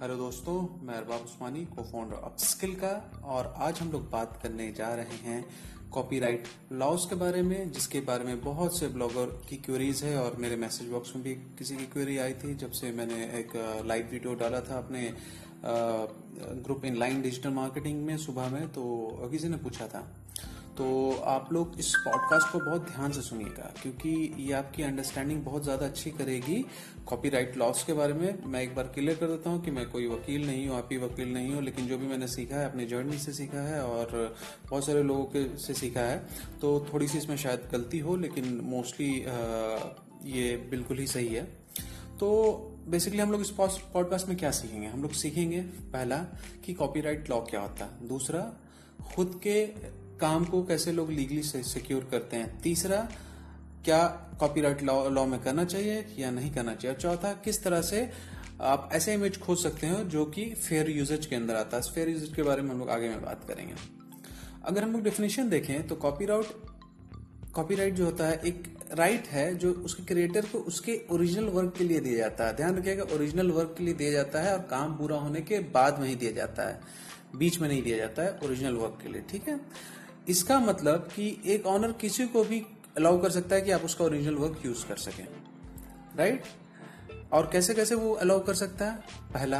Hello दोस्तों, मैं अरबाब उस्मानी को फाउंडर अपस्किल का, और आज हम लोग बात करने जा रहे हैं कॉपीराइट लॉज के बारे में, जिसके बारे में बहुत से ब्लॉगर की क्वेरीज है, और मेरे मैसेज बॉक्स में भी किसी की क्वेरी आई थी, जब से मैंने एक लाइव वीडियो डाला था अपने group in line digital marketing में सुबह में तो किसी ने पूछा था। तो आप लोग इस पॉडकास्ट को बहुत ध्यान से सुनिएगा, क्योंकि ये आपकी अंडरस्टैंडिंग बहुत ज़्यादा अच्छी करेगी। कॉपीराइट लॉस के बारे में मैं एक बार क्लियर कर देता हूँ कि मैं कोई वकील नहीं हूँ, आप ही वकील नहीं हूँ, लेकिन जो भी मैंने सीखा है, अपनी जर्नी से सीखा है और बहुत सारे लोगों के से सीखा है। तो थोड़ी सी इसमें शायद गलती हो, लेकिन मोस्टली ये बिल्कुल ही सही है। तो बेसिकली हम लोग इस पॉडकास्ट में क्या सीखेंगे? हम लोग सीखेंगे पहला कि कॉपीराइट लॉ क्या होता है। दूसरा, खुद के काम को कैसे लोग लीगली सिक्योर करते हैं? तीसरा, क्या कॉपीराइट लॉ लॉ में करना चाहिए या नहीं करना चाहिए? चौथा, किस तरह से आप ऐसे इमेज खोज सकते हो जो कि फेयर यूजेज के अंदर आता है? फेयर यूजेज के बारे में हम लोग आगे में बात करेंगे। अगर हम लोग डेफिनेशन देखें तो कॉपीराइट कॉपीराइट जो होता है, एक राइट है जो उसके क्रिएटर को उसके ओरिजिनल वर्क के लिए दिया जाता है। ध्यान रखिएगा ओरिजिनल वर्क के लिए दिया जाता है और काम पूरा होने के बाद में ही दिया जाता है। बीच में नहीं दिया जाता है ओरिजिनल वर्क के लिए, ठीक है? इसका मतलब कि एक ऑनर किसी को भी अलाउ कर सकता है कि आप उसका ओरिजिनल वर्क यूज़ कर सकें राइट और कैसे कैसे वो अलाउ कर सकता है? पहला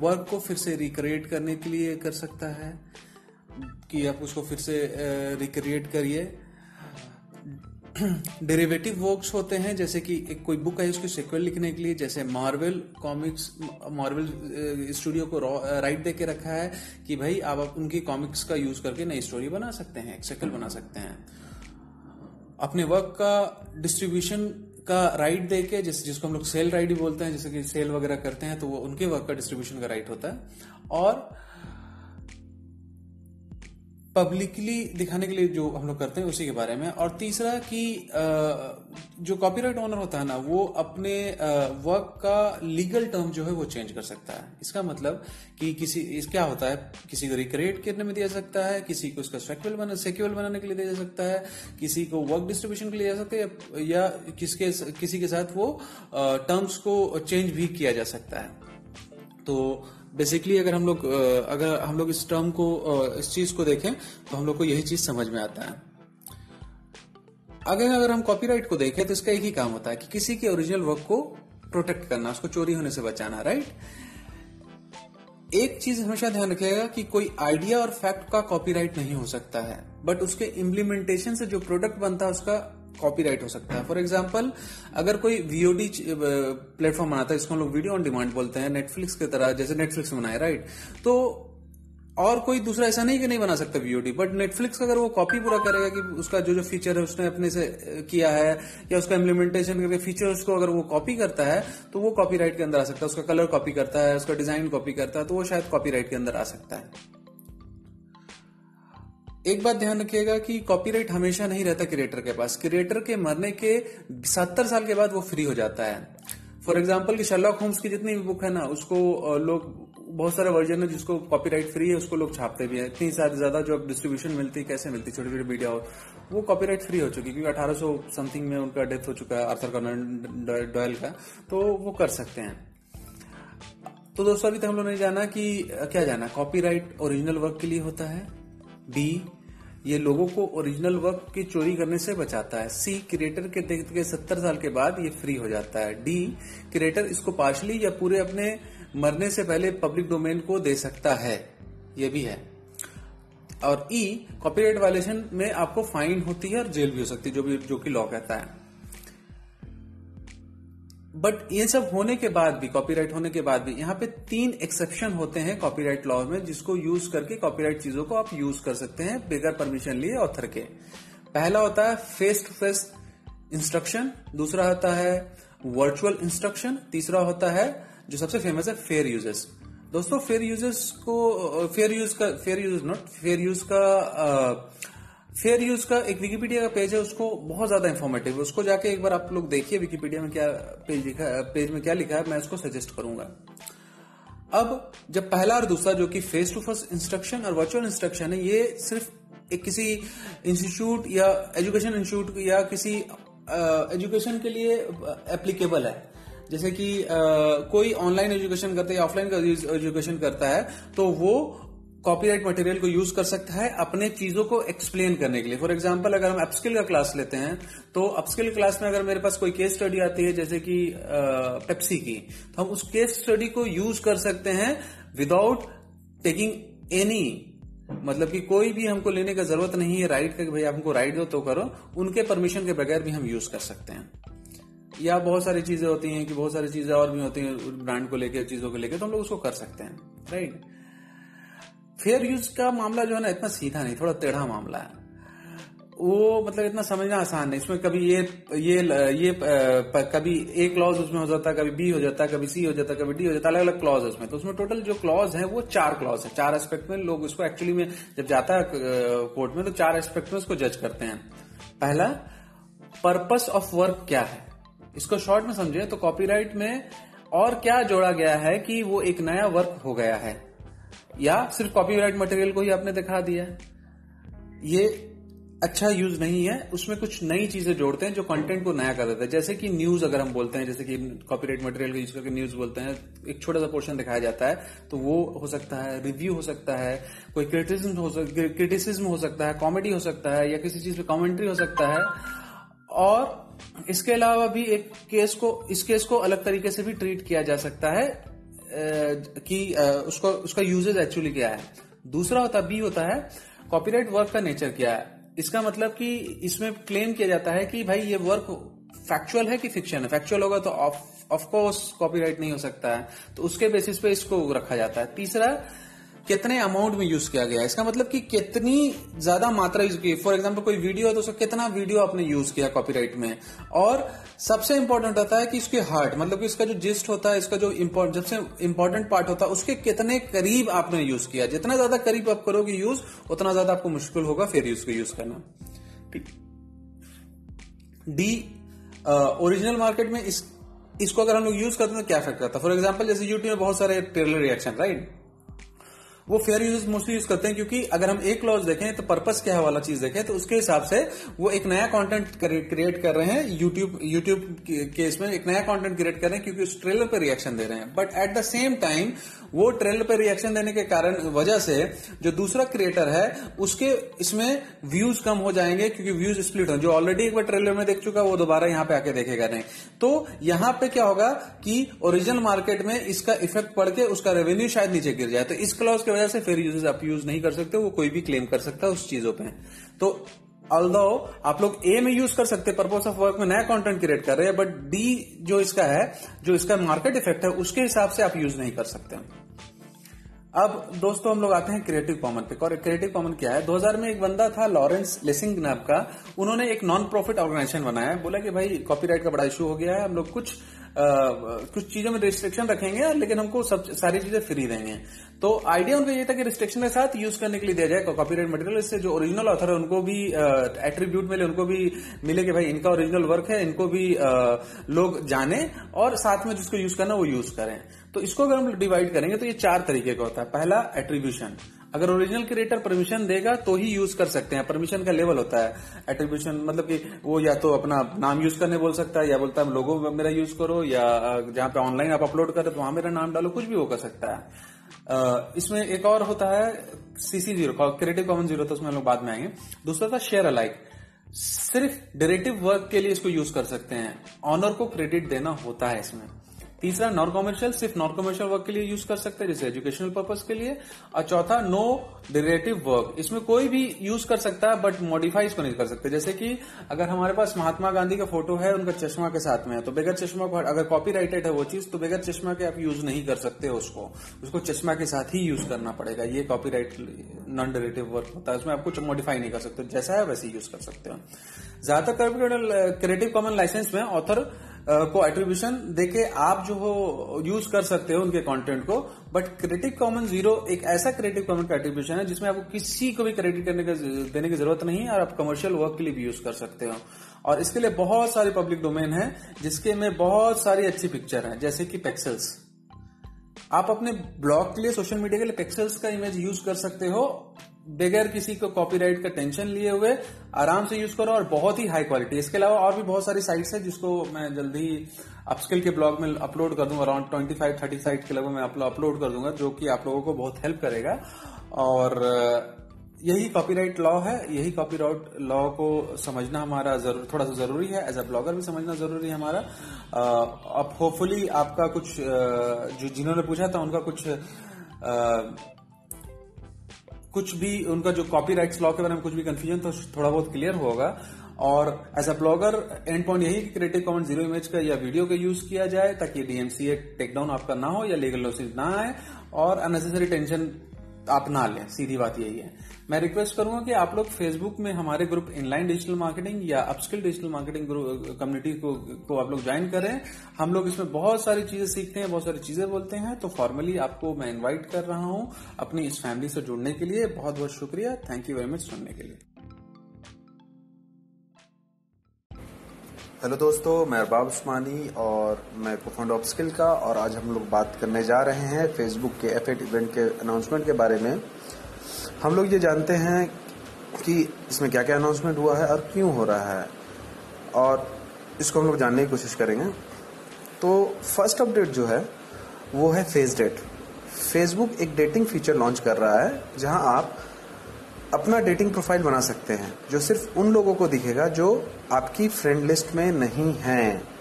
वर्क को फिर से रिक्रिएट करने के लिए कर सकता है कि आप उसको फिर से रिक्रिएट करिए। डेरिवेटिव वर्क्स होते हैं, जैसे कि एक कोई बुक है, उसकी सिक्वल लिखने के लिए, जैसे मार्वल कॉमिक्स मार्वल स्टूडियो को राइट दे के रखा है कि भाई आप उनकी कॉमिक्स का यूज़ करके नई स्टोरी बना सकते हैं, एक सिक्वल बना सकते हैं। अपने वर्क का डिस्ट्रीब्यूशन का राइट दे के जैसे, जिसको हम लोग सेल राइट भी बोलते हैं, जैसे कि सेल वगैरह करते हैं तो वो उनके वर्क का डिस्ट्रीब्यूशन का राइट होता है। और पब्लिकली दिखाने के लिए जो हम लोग करते हैं उसी के बारे में। और तीसरा कि जो कॉपीराइट ओनर होता है ना, वो अपने वर्क का लीगल टर्म जो है वो चेंज कर सकता है। इसका मतलब कि किसी, इस क्या होता है? किसी को रिक्रिएट करने में दिया सकता है, किसी को उसका सेक्वल बना सेक्वल बनाने के लिए दिया जा सकता है, किसी को वर्क डिस्ट्रीब्यूशन के लिए जा सकता है, या किसके, किसी के साथ वो टर्म्स को चेंज भी किया जा सकता है। तो बेसिकली अगर हम लोग अगर हम लोग इस टर्म को इस चीज़ को देखें तो हम लोग को यही चीज़ समझ में आता है। अगर अगर हम कॉपीराइट को देखें तो इसका एक ही काम होता है कि किसी के ओरिजिनल वर्क को प्रोटेक्ट करना, उसको चोरी होने से बचाना राइट एक चीज़ हमेशा ध्यान रखिएगा कि कोई आइडिया और फैक्ट का कॉपीराइट नहीं हो सकता है बट उसके इम्प्लीमेंटेशन से जो प्रोडक्ट बनता है, उसका कॉपीराइट हो सकता है। फॉर एग्ज़ाम्पल अगर कोई वीओडी प्लेटफॉर्म बनाता है जिसको हम लोग वीडियो ऑन डिमांड बोलते हैं नेटफ्लिक्स की तरह, जैसे नेटफ्लिक्स बनाए राइट तो और कोई दूसरा ऐसा नहीं कि नहीं बना सकता वीओडी बट नेटफ्लिक्स अगर वो कॉपी पूरा करेगा कि उसका जो जो फीचर है, उसने अपने से किया है, या उसका इम्प्लीमेंटेशन करके फीचर्स को अगर वो कॉपी करता है तो वो कॉपीराइट के अंदर आ सकता है। उसका कलर कॉपी करता है, उसका डिज़ाइन कॉपी करता है तो वो शायद कॉपीराइट के अंदर आ सकता है। एक बात ध्यान रखिएगा कि कॉपीराइट हमेशा नहीं रहता क्रिएटर के पास। क्रिएटर के मरने के सत्तर साल के बाद वो फ्री हो जाता है। फॉर एग्ज़ाम्पल कि शर्लॉक होम्स की जितनी भी बुक है ना, उसको लोग, बहुत सारे वर्जन है जिसको कॉपीराइट फ्री है, उसको लोग छापते भी है। इतनी सारी ज़्यादा जो अब डिस्ट्रीब्यूशन मिलती है कैसे मिलती छोटी छोटी मीडिया और, वो कॉपीराइट फ्री हो चुकी क्योंकि अठारह सौ समथिंग में उनका डेथ हो चुका है आर्थर कर्नल डॉयल का। तो वो कर सकते हैं। तो दोस्तों, अभी तक हम लोग ने जाना कि क्या जाना? कॉपीराइट ओरिजिनल वर्क के लिए होता है? बी ये लोगों को ओरिजिनल वर्क की चोरी करने से बचाता है। सी क्रिएटर के देखते के सत्तर साल के बाद ये फ्री हो जाता है। डी क्रिएटर इसको पार्शली या पूरे अपने मरने से पहले पब्लिक डोमेन को दे सकता है। ये भी है। और ई कॉपीराइट वायलेशन में आपको फाइन होती है और जेल भी हो सकती है, जो भी जो कि लॉ कहता है। बट ये सब होने के बाद भी कॉपीराइट होने के बाद भी, यहाँ पे तीन एक्सेप्शन होते हैं कॉपीराइट लॉ में, जिसको यूज़ करके कॉपीराइट चीज़ों को आप यूज़ कर सकते हैं, बिगर परमिशन लिए ऑथर के। पहला होता है फेस टू फेस इंस्ट्रक्शन दूसरा होता है वर्चुअल इंस्ट्रक्शन तीसरा होता है जो सबसे फ़ेमस है फेयर यूजेस दोस्तों फेयर यूजेस को फेयर यूज़ का fair use not fair use का फेयर यूज़ का एक विकीपीडिया का पेज है उसको बहुत ज़्यादा इन्फॉर्मेटिव है। उसको जाके एक बार आप लोग देखिए विकीपीडिया में क्या पेज लिखा पेज में क्या लिखा है मैं उसको सजेस्ट करूँगा। अब जब पहला और दूसरा जो कि फेस टू फेस इंस्ट्रक्शन और वर्चुअल इंस्ट्रक्शन है ये सिर्फ़ एक किसी इंस्टीट्यूट या एजुकेशन इंस्टीट्यूट या किसी एजुकेशन के लिए एप्लीकेबल है। जैसे कि आ, कोई ऑनलाइन एजुकेशन करता है या ऑफलाइन एजुकेशन करता है तो वो कॉपीराइट मटेरियल को यूज़ कर सकता है अपने चीज़ों को एक्सप्लेन करने के लिए। फॉर एग्ज़ाम्पल अगर हम अपस्किल का क्लास लेते हैं तो अपस्किल क्लास में अगर मेरे पास कोई केस स्टडी आती है, जैसे कि पेप्सी की तो हम उस केस स्टडी को यूज़ कर सकते हैं विदाउट टेकिंग एनी मतलब कि कोई भी हमको लेने का ज़रूरत नहीं है राइट का, भाई हमको राइट दो तो करो, उनके परमिशन के बगैर भी हम यूज़ कर सकते हैं। या बहुत सारी चीज़ें होती हैं कि बहुत सारी चीज़ें और भी होती हैं ब्रांड को लेकर चीज़ों को लेकर तो हम लोग उसको कर सकते हैं राइट फेयर यूज़ का मामला जो है ना, इतना सीधा नहीं, थोड़ा टेढ़ा मामला है। वो मतलब इतना समझना आसान नहीं, इसमें कभी ये ये ये कभी ए क्लॉज उसमें हो जाता है कभी बी हो जाता है कभी सी हो जाता है कभी डी हो जाता है अलग अलग क्लॉज उसमें। तो उसमें टोटल जो क्लॉज है, वो चार क्लॉज है। चार एस्पेक्ट में लोग उसको एक्चुअली में जब जाता है कोर्ट में तो चार एस्पेक्ट में उसको जज करते हैं। पहला पर्पस ऑफ़ वर्क क्या है? इसको शॉर्ट में समझे तो कॉपीराइट में और क्या जोड़ा गया है कि वो एक नया वर्क हो गया है? या सिर्फ़ कॉपीराइट मटेरियल को ही आपने दिखा दिया ये अच्छा यूज़ नहीं है। उसमें कुछ नई चीज़ें जोड़ते हैं जो कंटेंट को नया कर देते हैं। जैसे कि न्यूज़ अगर हम बोलते हैं, जैसे कि कॉपीराइट मटेरियल को यूज़ करके न्यूज़ बोलते हैं, एक छोटा सा पोर्शन दिखाया जाता है तो वो हो सकता है रिव्यू हो सकता है, कोई क्रिटिसिज्म हो क्रिटिसिज्म हो सकता है कॉमेडी हो सकता है, या किसी चीज़ पे कॉमेंट्री हो सकता है। और इसके अलावा भी एक केस को, इस केस को अलग तरीके से भी ट्रीट किया जा सकता है। कि उसको, उसका यूजेज एक्चुअली क्या है? दूसरा होता बी होता है कॉपीराइट वर्क का नेचर क्या है? इसका मतलब कि इसमें क्लेम किया जाता है कि भाई ये वर्क फैक्चुअल है कि फिक्शन है? फैक्चुअल होगा तो ऑफ़ कोर्स कॉपीराइट नहीं हो सकता है। तो उसके बेसिस पे इसको रखा जाता है। तीसरा कितने अमाउंट में यूज़ किया गया इसका मतलब कि कितनी ज़्यादा मात्रा यूज़ की फॉर एग्ज़ाम्पल कोई वीडियो है तो उसका कितना वीडियो आपने यूज़ किया कॉपीराइट में? और सबसे इंपॉर्टेंट होता है कि इसके हार्ट मतलब कि इसका जो जिस्ट होता है, इसका जो सबसे इंपॉर्टेंट पार्ट होता है, उसके कितने करीब आपने यूज़ किया? जितना ज़्यादा करीब आप करोगे यूज़ उतना ज़्यादा आपको मुश्किल होगा फिर यूज़ को यूज़ करना। ठीक। डी ओरिजिनल मार्केट में इस, इसको अगर हम लोग यूज़ करते हैं तो क्या इफ़ेक्ट करता है? फॉर एग्ज़ाम्पल जैसे यूट्यूब में बहुत सारे ट्रेलर रिएक्शन राइट वो फेयर यूज़ मोस्टली यूज़ करते हैं, क्योंकि अगर हम एक क्लॉज देखें तो पर्पस क्या है वाला चीज़ देखें तो उसके हिसाब से वो एक नया कंटेंट क्रिएट कर रहे हैं यूट्यूब यूट्यूब केस में एक नया कंटेंट क्रिएट कर रहे हैं, क्योंकि उस ट्रेलर पर रिएक्शन दे रहे हैं। But at the same time वो ट्रेलर पर रिएक्शन देने के कारण, वजह से जो दूसरा क्रिएटर है, उसके इसमें व्यूज़ कम हो जाएँगे, क्योंकि व्यूज़ स्प्लिट हो। जो ऑलरेडी एक बार ट्रेलर में देख चुका वो दोबारा यहाँ पे आके देखेगा नहीं। तो यहाँ पे क्या होगा कि ओरिजिनल मार्केट में इसका इफ़ेक्ट पड़ के उसका रेवेन्यू शायद नीचे गिर जाए। तो इस क्लॉज की वजह से फिर यूजेस आप यूज़ नहीं कर सकते, वो कोई भी क्लेम कर सकता है उस चीज़ों पे। तो ऑल्दो आप लोग ए में यूज़ कर सकते पर्पज ऑफ़ वर्क में नया कंटेंट क्रिएट कर रहे हैं बट डी जो इसका है, जो इसका मार्केट इफ़ेक्ट है, उसके हिसाब से आप यूज़ नहीं कर सकते अब दोस्तों हम लोग आते हैं क्रिएटिव कॉमन पे। और क्रिएटिव कॉमन क्या है? 2000 में एक बंदा था लॉरेंस लेसिंग नाम का। उन्होंने एक नॉन प्रॉफिट ऑर्गेनाइजेशन बनाया। बोला कि भाई कॉपीराइट का बड़ा इशू हो गया है, हम लोग कुछ कुछ चीज़ों में रिस्ट्रिक्शन रखेंगे, लेकिन हमको सब, सारी चीज़ें फ्री देंगे। तो आइडिया उनका ये था कि रिस्ट्रिक्शन के साथ यूज़ करने के लिए दिया जाए कॉपीराइट मटेरियल इससे जो ओरिजिनल ऑथर है, उनको भी एट्रीब्यूट मिले, उनको भी मिले कि भाई इनका ओरिजिनल वर्क है, इनको भी लोग जाने और साथ में जिसको यूज़ करना वो यूज़ करें। तो इसको अगर हम डिवाइड करेंगे तो ये चार तरीके का होता है। पहला एट्रीब्यूशन अगर ओरिजिनल क्रिएटर परमिशन देगा तो ही यूज़ कर सकते हैं। परमिशन का लेवल होता है। एट्रीब्यूशन मतलब कि वो या तो अपना नाम यूज़ करने बोल सकता है, या बोलता है, लोगो मेरा यूज़ करो, या जहाँ पे ऑनलाइन आप अपलोड करो तो वहाँ मेरा नाम डालो, कुछ भी वो कर सकता है। इसमें एक और होता है CC zero creative common zero तो उसमें हम लोग बाद में आएँगे। दूसरा था शेयर अलाइक सिर्फ़ डायरेक्टिव वर्क के लिए इसको यूज़ कर सकते हैं। ऑनर को क्रेडिट देना होता है इसमें। तीसरा नॉन कॉमर्शियल सिर्फ़ नॉन कॉमर्शियल वर्क के लिए यूज़ कर सकते हैं, जैसे एजुकेशनल पर्पज के लिए। और चौथा नो डिरेटिव वर्क इसमें कोई भी यूज़ कर सकता है बट मॉडिफाई इसको नहीं कर सकते। जैसे कि अगर हमारे पास महात्मा गांधी का फ़ोटो है, उनका चश्मा के साथ में है तो बगैर चश्मा को, अगर कॉपी है वो चीज़ तो बगैर चश्मा के आप यूज़ नहीं कर सकते उसको। उसको चश्मा के साथ ही यूज़ करना पड़ेगा। ये copy right non derivative work होता है, उसमें आप कुछ मॉडिफाई नहीं कर सकते। जैसा है वैसे यूज़ कर सकते हो। ज़्यादातर क्रिएटिव कॉमन लाइसेंस में ऑथर को एट्रीब्यूशन देके आप जो हो यूज़ कर सकते हो उनके कंटेंट को बट क्रिएटिव कॉमन ज़ीरो एक ऐसा क्रिएटिव कॉमन का एट्रीब्यूशन है जिसमें आपको किसी को भी क्रेडिट करने का, देने की ज़रूरत नहीं है और आप कमर्शियल वर्क के लिए भी यूज़ कर सकते हो। और इसके लिए बहुत सारे पब्लिक डोमेन है, जिसके में बहुत सारी अच्छी पिक्चर है, जैसे कि पेक्सल्स आप अपने ब्लॉग के लिए सोशल मीडिया के लिए पिक्सल्स का इमेज यूज़ कर सकते हो बगैर किसी को कॉपीराइट का टेंशन लिए हुए, आराम से यूज़ करो और बहुत ही हाई क्वालिटी इसके अलावा और भी बहुत सारी साइट्स है जिसको मैं जल्दी अपस्किल के ब्लॉग में अपलोड कर दूँगा। Around twenty five thirty site के लगभग मैं अपलोड कर दूँगा, जो कि आप लोगों को बहुत हेल्प करेगा। और यही कॉपीराइट लॉ है। यही कॉपीराइट लॉ को समझना हमारा ज़रूर, थोड़ा सा ज़रूरी है। एज अ ब्लॉगर भी समझना ज़रूरी है हमारा। अब होपफुली आपका कुछ जो जिन्होंने पूछा था, उनका कुछ कुछ भी उनका जो कॉपी राइट लॉ के बारे में कुछ भी कंफ्यूजन तो थोड़ा बहुत क्लियर होगा। और as a blogger and point यही क्रिएटिव कॉमन ज़ीरो इमेज का या वीडियो का यूज़ किया जाए, ताकि डीएमसीए टेकडाउन आपका ना हो या लीगल लॉसेज ना आए, और अननेसेसरी टेंशन आप ना लें सीधी बात यही है। मैं रिक्वेस्ट करूँगा कि आप लोग फेसबुक में हमारे ग्रुप इनलाइन डिजिटल मार्केटिंग या अपस्किल डिजिटल मार्केटिंग कम्युनिटी को, को आप लोग ज्वाइन करें। हम लोग इसमें बहुत सारी चीज़ें सीखते हैं बहुत सारी चीज़ें बोलते हैं तो फॉर्मली आपको मैं इन्वाइट कर रहा हूँ अपनी इस फैमिली से जुड़ने के लिए। बहुत बहुत शुक्रिया। थैंक यू वेरी मच सुनने के लिए। हेलो दोस्तों, मैं अरबाब उस्मानी और मैं फाउंडर ऑफ़ स्किल का, और आज हम लोग बात करने जा रहे हैं फेसबुक के एफ़ इवेंट के अनाउंसमेंट के बारे में। हम लोग ये जानते हैं कि इसमें क्या क्या अनाउंसमेंट हुआ है और क्यों हो रहा है, और इसको हम लोग जानने की कोशिश करेंगे। तो फ़र्स्ट अपडेट जो है, वो है फेस डेट फेसबुक एक डेटिंग फीचर लॉन्च कर रहा है, जहाँ आप अपना डेटिंग प्रोफ़ाइल बना सकते हैं, जो सिर्फ़ उन लोगों को दिखेगा जो आपकी फ्रेंड लिस्ट में नहीं है।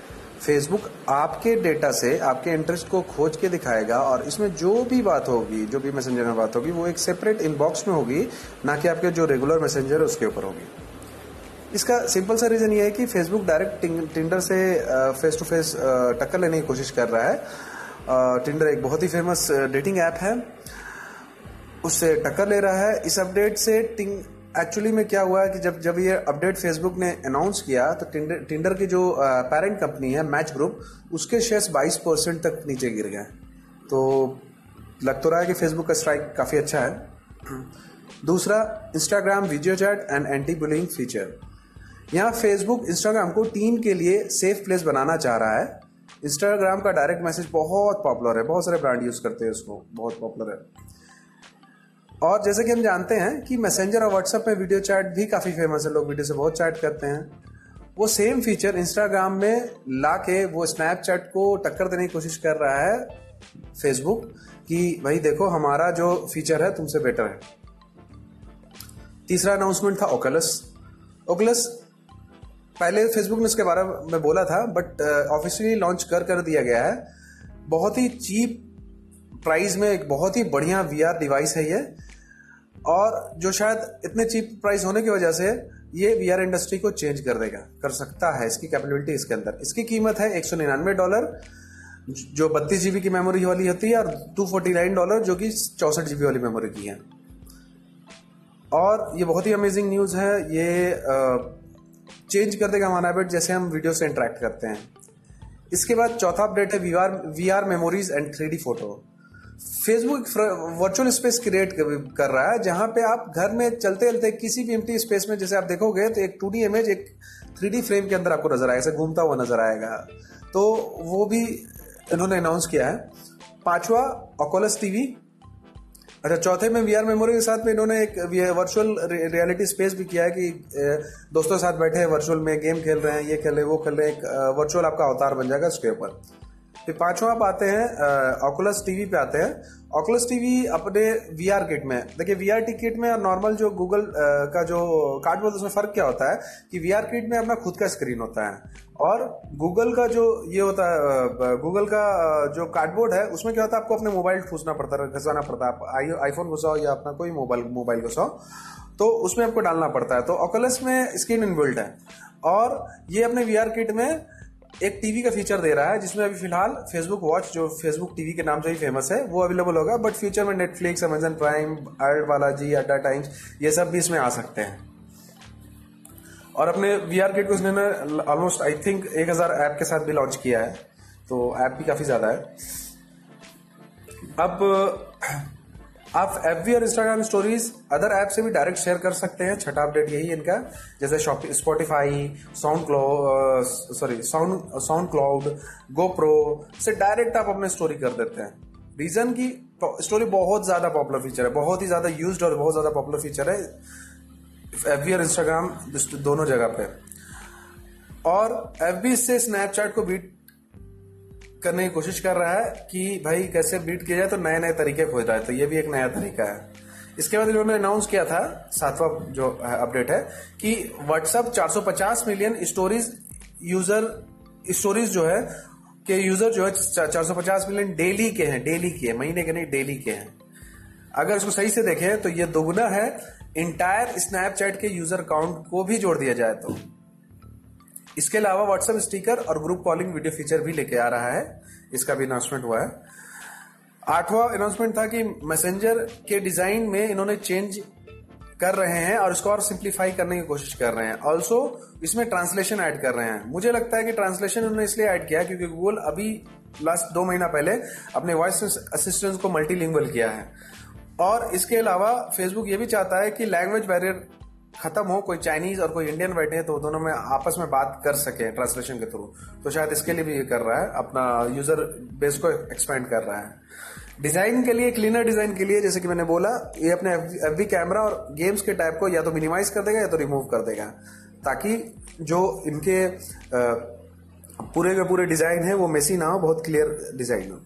फेसबुक आपके डेटा से, आपके इंटरेस्ट को खोज के दिखाएगा और इसमें जो भी बात होगी, जो भी मैसेंजर में बात होगी, वो एक सेपरेट इनबॉक्स में होगी, ना कि आपके जो रेगुलर मैसेंजर है, उसके ऊपर होगी। इसका सिंपल सा रीजन ये है कि फेसबुक डायरेक्ट टिंडर से फेस टू फेस टक्कर लेने की कोशिश कर रहा है। टिंडर एक बहुत ही फ़ेमस डेटिंग ऐप है। उससे टक्कर ले रहा है। इस अपडेट से टिंग एक्चुअली में क्या हुआ है कि जब जब ये अपडेट फेसबुक ने अनाउंस किया तो टिंडर टिंडर की जो पेरेंट कंपनी है मैच ग्रुप उसके शेयर्स 22 परसेंट तक नीचे गिर गए तो लग तो रहा है कि फेसबुक का स्ट्राइक काफ़ी अच्छा है। दूसरा Instagram video chat and anti bullying feature यहाँ फेसबुक इंस्टाग्राम को टीम के लिए सेफ़ प्लेस बनाना चाह रहा है। इंस्टाग्राम का डायरेक्ट मैसेज बहुत पॉपुलर है। बहुत सारे ब्रांड यूज़ करते हैं उसको। बहुत पॉपुलर है। और जैसे कि हम जानते हैं कि मैसेंजर और व्हाट्सएप में वीडियो चैट भी काफ़ी फ़ेमस है, लोग वीडियो से बहुत चैट करते हैं। वो सेम फीचर इंस्टाग्राम में ला के वो स्नैपचैट को टक्कर देने की कोशिश कर रहा है फेसबुक कि भाई देखो हमारा जो फीचर है, तुमसे बेटर है। तीसरा अनाउंसमेंट था ओकलस ओकलस पहले फेसबुक ने इसके बारे में बोला था बट ऑफिशियली लॉन्च कर कर दिया गया है। बहुत ही चीप प्राइस में एक बहुत ही बढ़िया वीआर डिवाइस है ये। और जो शायद इतने चीप प्राइस होने की वजह से ये वीआर इंडस्ट्री को चेंज कर देगा, कर सकता है इसकी कैपेबिलिटी इसके अंदर। इसकी कीमत है एक सौ निन्यानवे डॉलर जो बत्तीस जीबी की मेमोरी वाली होती है, और टू फोर्टी नाइन डॉलर जो कि चौसठ जीबी वाली मेमोरी की है। और ये बहुत ही अमेजिंग न्यूज़ है। ये चेंज कर देगा हमारा हैबिट जैसे हम वीडियो से इंटरेक्ट करते हैं। इसके बाद चौथा अपडेट है V R memories and three photo Facebook virtual space create कर रहा है, जहाँ पे आप घर में चलते चलते किसी भी एम्प्टी स्पेस में, जैसे आप देखोगे तो एक टू इमेज एक थ्री फ्रेम के अंदर आपको नज़र आएगा, ऐसे घूमता हुआ नज़र आएगा। तो वो भी इन्होंने अनाउंस किया है। पांचवा ऑकोलस टीवी अच्छा चौथे में वीआर मेमोरी के साथ में इन्होंने एक वर्चुअल रियलिटी स्पेस भी किया है कि दोस्तों के साथ बैठे हैं वर्चुअल में गेम खेल रहे हैं, ये खेल रहे हैं, वो खेल रहे हैं, एक वर्चुअल आपका अवतार बन जाएगा उसके ऊपर। फिर पांचवा आप आते हैं ऑकुलस टीवी पे आते हैं। ऑकुलस टीवी अपने वी आर किट में, देखिए वी आर टी किट में और नॉर्मल जो गूगल का जो कार्ड कार्डबोर्ड उसमें फ़र्क क्या होता है कि वी आर किट में अपना खुद का स्क्रीन होता है और गूगल का जो ये होता है गूगल का जो कार्डबोर्ड है, उसमें क्या होता है, आपको अपने मोबाइल ठूसना पड़ता है घसाना पड़ता है, आप आईफोन घुसाओ या अपना कोई मोबाइल मोबाइल घुसाओ तो उसमें आपको डालना पड़ता है। तो ऑकुलस में स्क्रीन इनबिल्ट है और ये अपने वी आर किट में एक टीवी का फीचर दे रहा है, जिसमें अभी फ़िलहाल फेसबुक वॉच जो फेसबुक टीवी के नाम से ही फ़ेमस है, वो अवेलेबल होगा बट फ्यूचर में Netflix Amazon Prime ALT Balaji Adda Times ये सब भी इसमें आ सकते हैं। और अपने वी आर किट को उसने ऑलमोस्ट आई थिंक एक हज़ार ऐप के साथ भी लॉन्च किया है तो ऐप भी काफ़ी ज़्यादा है। अब आप एफ़ और इंस्टाग्राम स्टोरीज अदर ऐप से भी डायरेक्ट शेयर कर सकते हैं। छठा अपडेट यही इनका। जैसे शॉपिंग स्पॉटिफाई साउंड क्लो sorry sound sound cloud GoPro से डायरेक्ट आप अपने स्टोरी कर देते हैं। रीजन की स्टोरी बहुत ज़्यादा पॉपुलर फीचर है, बहुत ही ज़्यादा यूज़ और बहुत ज़्यादा पॉपुलर फीचर है एफ़ और इंस्टाग्राम दोनों जगह पे। और FB से स्नैपचैट को बीट करने की कोशिश कर रहा है कि भाई कैसे बीट किया जाए तो नए नए तरीके खोज रहा है तो ये भी एक नया तरीका है। इसके बाद इन्होंने अनाउंस किया था, सातवां जो अपडेट है कि WhatsApp 450 million stories user stories जो है, के यूज़र जो है 450 मिलियन डेली के हैं डेली के महीने के नहीं डेली के हैं। अगर इसको सही से देखें तो ये दोगुना है इंटायर स्नैपचैट के यूज़र काउंट को भी जोड़ दिया जाए तो। इसके अलावा व्हाट्सएप स्टिकर और ग्रुप कॉलिंग वीडियो फीचर भी लेके आ रहा है। इसका भी अनाउंसमेंट हुआ है। आठवां अनाउंसमेंट था कि मैसेंजर के डिज़ाइन में इन्होंने चेंज कर रहे हैं और इसको और सिंप्लीफाई करने की कोशिश कर रहे हैं। ऑल्सो इसमें ट्रांसलेशन ऐड कर रहे हैं। मुझे लगता है कि ट्रांसलेशन उन्होंने इसलिए ऐड किया क्योंकि गूगल अभी लास्ट दो महीना पहले अपने वॉइस असिस्टेंट को मल्टीलिंगुअल किया है। और इसके अलावा फेसबुक ये भी चाहता है कि लैंग्वेज बैरियर खत्म हो, कोई चाइनीज़ और कोई इंडियन बैठे हैं तो दोनों में आपस में बात कर सके ट्रांसलेशन के थ्रू तो शायद इसके लिए भी ये कर रहा है, अपना यूज़र बेस को एक्सपेंड कर रहा है। डिज़ाइन के लिए क्लीनर डिज़ाइन के लिए, जैसे कि मैंने बोला, ये अपने एफ़ वी कैमरा और गेम्स के टाइप को या तो मिनिमाइज कर देगा या तो रिमूव कर देगा। ताकि जो इनके पूरे के पूरे डिज़ाइन है, वो मेसी ना हो, बहुत क्लियर डिज़ाइन हो।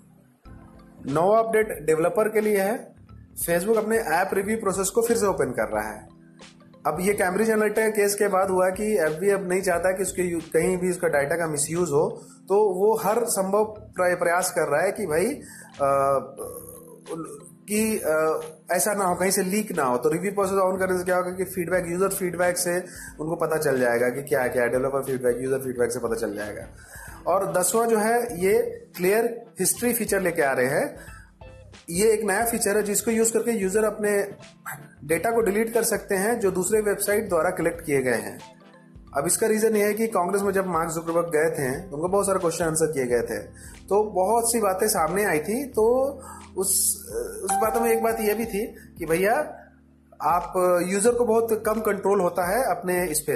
नौ अपडेट डेवलपर के लिए है। फेसबुक अपने ऐप रिव्यू प्रोसेस को फिर से ओपन कर रहा है। अब ये कैम्ब्रिज एनालिटिका केस के बाद हुआ कि एफ़ अब नहीं चाहता कि उसके कहीं भी उसका डाटा का मिसयूज हो तो वो हर संभव प्रयास कर रहा है कि भाई कि ऐसा ना हो, कहीं से लीक ना हो। तो रिव्यू प्रोसेस ऑन करने से क्या होगा कि फीडबैक यूज़र फीडबैक से उनको पता चल जाएगा कि क्या क्या डेवलपर फीडबैक यूज़र फीडबैक से पता चल जाएगा। और दसवां जो है, ये क्लियर हिस्ट्री फीचर लेके आ रहे हैं। ये एक नया फीचर है जिसको यूज़ करके यूज़र अपने डेटा को डिलीट कर सकते हैं जो दूसरे वेबसाइट द्वारा कलेक्ट किए गए हैं। अब इसका रीजन ये है कि कांग्रेस में जब मार्क जुकरबर्ग गए थे, उनको बहुत सारे क्वेश्चन आंसर किए गए थे। तो बहुत सी बातें सामने आई थी तो उस उस बातों में एक बात यह भी थी कि भैया, आप यूज़र को बहुत कम कंट्रोल होता है अपने इस पे,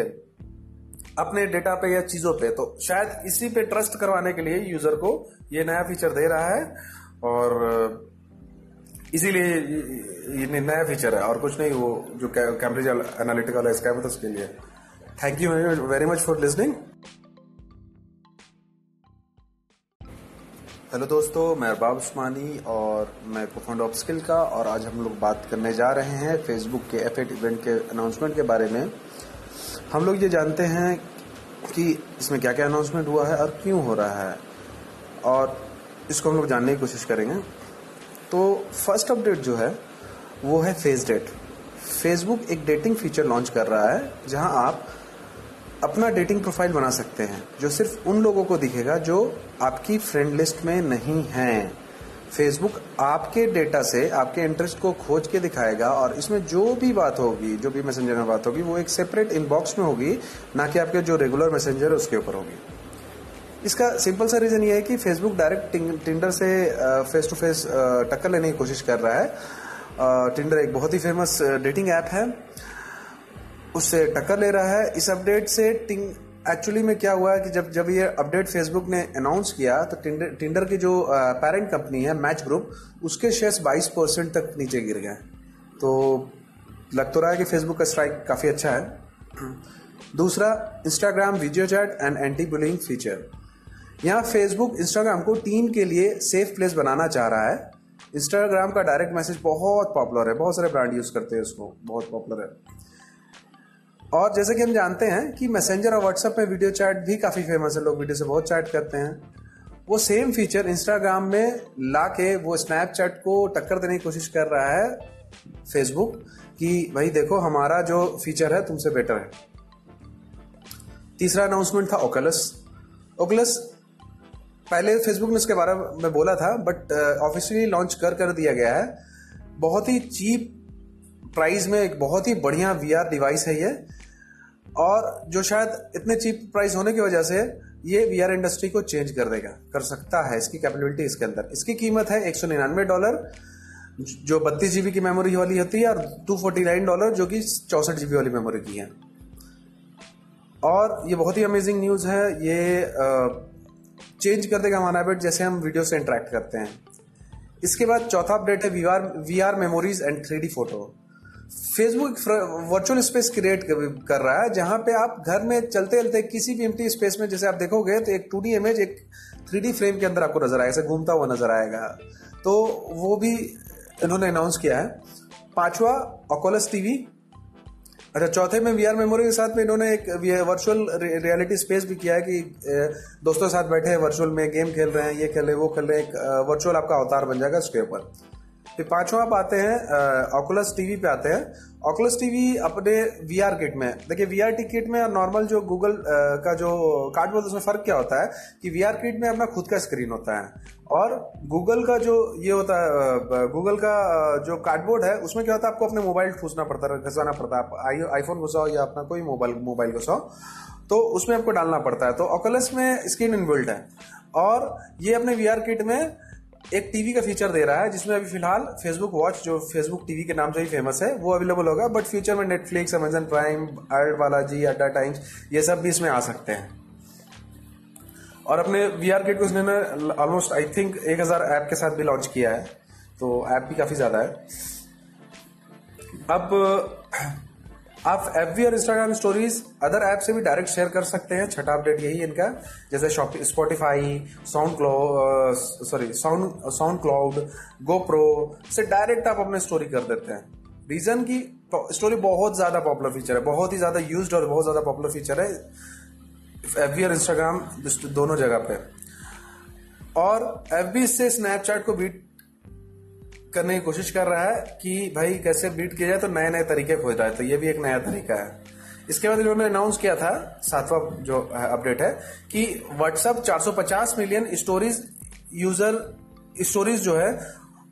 अपने डेटा पे या चीज़ों पे। तो शायद इसी पे ट्रस्ट करवाने के लिए यूज़र को ये नया फीचर दे रहा है। और इसीलिए ये नया फीचर है और कुछ नहीं, वो जो कैम्ब्रिज एनालिटिकल है इसका उसके लिए। Thank you very much for listening hello दोस्तों, मैं अरबाब उस्मानी और मैं कोफाउंडर ऑफ़ स्किल का, और आज हम लोग बात करने जा रहे हैं फेसबुक के एफ़ इवेंट के अनाउंसमेंट के बारे में। हम लोग ये जानते हैं कि इसमें क्या क्या अनाउंसमेंट हुआ है और क्यों हो रहा है, और इसको हम लोग जानने की कोशिश करेंगे। तो फ़र्स्ट अपडेट जो है, वो है फेस डेट फेसबुक एक डेटिंग फीचर लॉन्च कर रहा है, जहाँ आप अपना डेटिंग प्रोफ़ाइल बना सकते हैं, जो सिर्फ़ उन लोगों को दिखेगा जो आपकी फ्रेंड लिस्ट में नहीं हैं। फेसबुक आपके डेटा से, आपके इंटरेस्ट को खोज के दिखाएगा और इसमें जो भी बात होगी, जो भी मैसेंजर में बात होगी, वो एक सेपरेट इनबॉक्स में होगी, ना कि आपके जो रेगुलर मैसेंजर है, उसके ऊपर होगी। इसका सिंपल सा रीजन ये है कि फेसबुक डायरेक्ट टिंडर से फेस टू फेस टक्कर लेने की कोशिश कर रहा है। टिंडर एक बहुत ही फ़ेमस डेटिंग ऐप है। उससे टक्कर ले रहा है। इस अपडेट से टिंग एक्चुअली में क्या हुआ है कि जब जब ये अपडेट फेसबुक ने अनाउंस किया तो टिंडर टिंडर की जो पेरेंट कंपनी है मैच ग्रुप उसके शेयर्स 22 परसेंट तक नीचे गिर गए तो लग तो रहा है कि फेसबुक का स्ट्राइक काफ़ी अच्छा है। दूसरा Instagram video chat and anti bullying feature यहाँ फेसबुक इंस्टाग्राम को टीम के लिए सेफ़ प्लेस बनाना चाह रहा है। इंस्टाग्राम का डायरेक्ट मैसेज बहुत पॉपुलर है। बहुत सारे ब्रांड यूज़ करते हैं उसको बहुत पॉपुलर है। और जैसे कि हम जानते हैं कि मैसेंजर और व्हाट्सएप में वीडियो चैट भी काफ़ी फ़ेमस है। लोग वीडियो से बहुत चैट करते हैं। वो सेम फीचर इंस्टाग्राम में ला के वो स्नैपचैट को टक्कर देने की कोशिश कर रहा है फेसबुक कि, भाई देखो, हमारा जो फीचर है, तुमसे बेटर है। तीसरा अनाउंसमेंट था ओकलस ओकलस पहले फेसबुक ने इसके बारे में बोला था बट ऑफिशियली लॉन्च कर कर दिया गया है। बहुत ही चीप प्राइस में एक बहुत ही बढ़िया वीआर डिवाइस है ये। और जो शायद इतने चीप प्राइस होने की वजह से ये वीआर इंडस्ट्री को चेंज कर देगा, कर सकता है इसकी कैपेबिलिटी इसके अंदर। इसकी कीमत है एक सौ निन्यानवे डॉलर जो बत्तीस जीबी की मेमोरी वाली होती है, और टू फोर्टी नाइन डॉलर जो कि चौसठ जीबी वाली मेमोरी की है। और ये बहुत ही अमेजिंग न्यूज़ है। ये चेंज कर देगा हमारा हैबिट जैसे हम वीडियो से इंटरेक्ट करते हैं। इसके बाद चौथा अपडेट है VR VR memories and three photo Facebook virtual space create कर रहा है, जहाँ पे आप घर में चलते चलते किसी भी एम्प्टी स्पेस में, जैसे आप देखोगे तो एक टू इमेज एक थ्री फ्रेम के अंदर आपको नज़र आएगा, ऐसे घूमता हुआ नज़र आएगा। तो वो भी इन्होंने अनाउंस किया है। पांचवा ओकोलस टीवी अच्छा चौथे में वीआर मेमोरी के साथ में इन्होंने एक वर्चुअल रियलिटी स्पेस भी किया है कि दोस्तों के साथ बैठे हैं वर्चुअल में गेम खेल रहे हैं, ये खेल रहे हैं, वो खेल रहे हैं, एक वर्चुअल आपका अवतार बन जाएगा उसके ऊपर। फिर पांचवा आप आते हैं ऑकुलस टीवी पे आते हैं। ऑकुलस टीवी अपने वी आर किट में, देखिए वी आर किट में और नॉर्मल जो गूगल का जो कार्डबोर्ड उसमें फ़र्क क्या होता है कि वी आर किट में अपना खुद का स्क्रीन होता है। और गूगल का जो ये होता है गूगल का जो कार्डबोर्ड है, उसमें क्या होता है, आपको अपने मोबाइल ठूसना पड़ता है घसाना पड़ता है। आप आईफोन घुसाओ या अपना कोई मोबाइल मोबाइल घुसाओ तो उसमें आपको डालना पड़ता है। तो ऑकलस में स्क्रीन इनबिल्ट है। और ये अपने वी आर किट में एक टीवी का फीचर दे रहा है, जिसमें अभी फ़िलहाल फेसबुक वॉच जो फेसबुक टीवी के नाम से ही फ़ेमस है, वो अवेलेबल होगा बट फ्यूचर में Netflix Amazon Prime ALT Balaji Addatimes ये सब भी इसमें आ सकते हैं। और अपने वी आर किट को उसने ऑलमोस्ट आई थिंक एक हज़ार ऐप के साथ भी लॉन्च किया है तो ऐप भी काफ़ी ज़्यादा है। अब आप एफ़ और इंस्टाग्राम स्टोरीज अदर ऐप से भी डायरेक्ट शेयर कर सकते हैं। छठा अपडेट यही इनका। जैसे Spotify sound clo sorry sound SoundCloud GoPro से डायरेक्ट आप अपने स्टोरी कर देते हैं। रीजन की स्टोरी बहुत ज़्यादा पॉपुलर फीचर है, बहुत ही ज़्यादा यूज़ और बहुत ज़्यादा पॉपुलर फीचर है एफ़ और इंस्टाग्राम दोनों जगह पे। और FB से स्नैपचैट को बीट करने की कोशिश कर रहा है कि भाई कैसे बीट किया जाए तो नए नए तरीके खोज रहा है। तो ये भी एक नया तरीका है। इसके बाद इन्होंने अनाउंस किया था, सातवां जो अपडेट है, कि WhatsApp 450 million stories user stories जो है,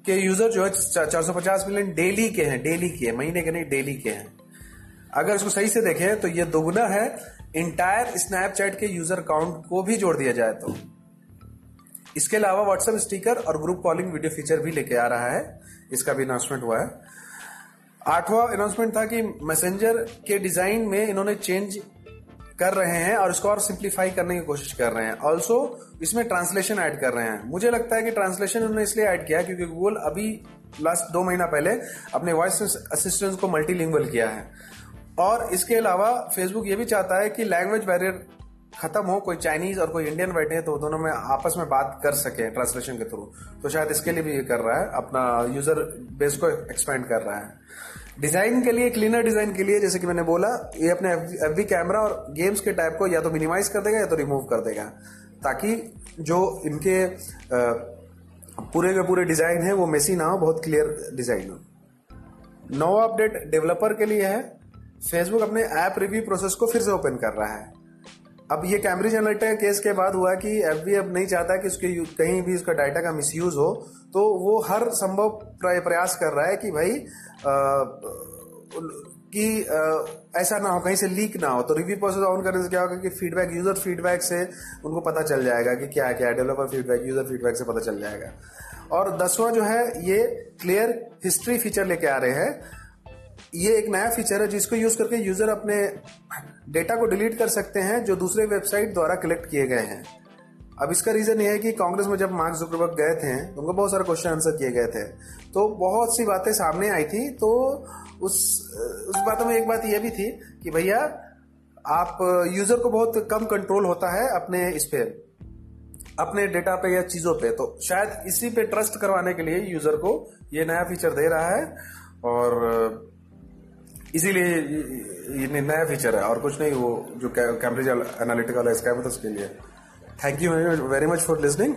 के यूज़र जो है 450 मिलियन डेली के हैं डेली के महीने के नहीं डेली के हैं। अगर इसको सही से देखें तो ये दोगुना है इंटायर स्नैपचैट के यूज़र काउंट को भी जोड़ दिया जाए तो। इसके अलावा व्हाट्सएप स्टिकर और ग्रुप कॉलिंग वीडियो फीचर भी लेके आ रहा है। इसका भी अनाउंसमेंट हुआ है। आठवां अनाउंसमेंट था कि मैसेंजर के डिज़ाइन में इन्होंने चेंज कर रहे हैं और इसको और सिंप्लीफाई करने की कोशिश कर रहे हैं। ऑल्सो इसमें ट्रांसलेशन ऐड कर रहे हैं। मुझे लगता है कि ट्रांसलेशन उन्होंने इसलिए ऐड किया क्योंकि गूगल अभी लास्ट दो महीना पहले अपने वॉइस असिस्टेंट को मल्टीलिंगुअल किया है। और इसके अलावा फेसबुक ये भी चाहता है कि लैंग्वेज बैरियर खत्म हो, कोई चाइनीज़ और कोई इंडियन बैठे तो दोनों में आपस में बात कर सके ट्रांसलेशन के थ्रू तो शायद इसके लिए भी ये कर रहा है, अपना यूज़र बेस को एक्सपेंड कर रहा है। डिज़ाइन के लिए क्लीनर डिज़ाइन के लिए, जैसे कि मैंने बोला, ये अपने एफ़ कैमरा और गेम्स के टाइप को या तो मिनिमाइज कर देगा या तो रिमूव कर देगा। ताकि जो इनके पूरे के पूरे डिज़ाइन है, वो मेसी ना हो, बहुत क्लियर डिज़ाइन हो। नौ अपडेट डेवलपर के लिए है। फेसबुक अपने ऐप रिव्यू प्रोसेस को फिर से ओपन कर रहा है। अब ये कैम्ब्रिज एनालिटिका केस के बाद हुआ कि एफ़ अब नहीं चाहता कि उसके कहीं भी उसका डाटा का मिसयूज हो तो वो हर संभव प्रयास कर रहा है कि भाई आ, कि आ, ऐसा ना हो कहीं से लीक ना हो। तो रिव्यू प्रोसेस ऑन करने से क्या होगा कि फीडबैक यूज़र फीडबैक से उनको पता चल जाएगा कि क्या क्या डेवलपर फीडबैक यूज़र फीडबैक से पता चल जाएगा। और दसवां जो है ये क्लियर हिस्ट्री फीचर लेके आ रहे हैं। ये एक नया फीचर है जिसको यूज़ करके यूज़र अपने डेटा को डिलीट कर सकते हैं जो दूसरे वेबसाइट द्वारा कलेक्ट किए गए हैं। अब इसका रीजन ये है कि कांग्रेस में जब मार्क जुकरबर्ग गए थे तो उनको बहुत सारे क्वेश्चन आंसर किए गए थे। तो बहुत सी बातें सामने आई थी तो उस उस बातों में एक बात यह भी थी कि भैया, आप यूज़र को बहुत कम कंट्रोल होता है अपने इस पे, अपने डेटा पे या चीज़ों पे। तो शायद इसी पे ट्रस्ट करवाने के लिए यूज़र को ये नया फीचर दे रहा है। और इसीलिए ये नया फीचर है और कुछ नहीं, वो जो कैम्ब्रिज एनालिटिकल है इसका उसके लिए। Thank you very much for listening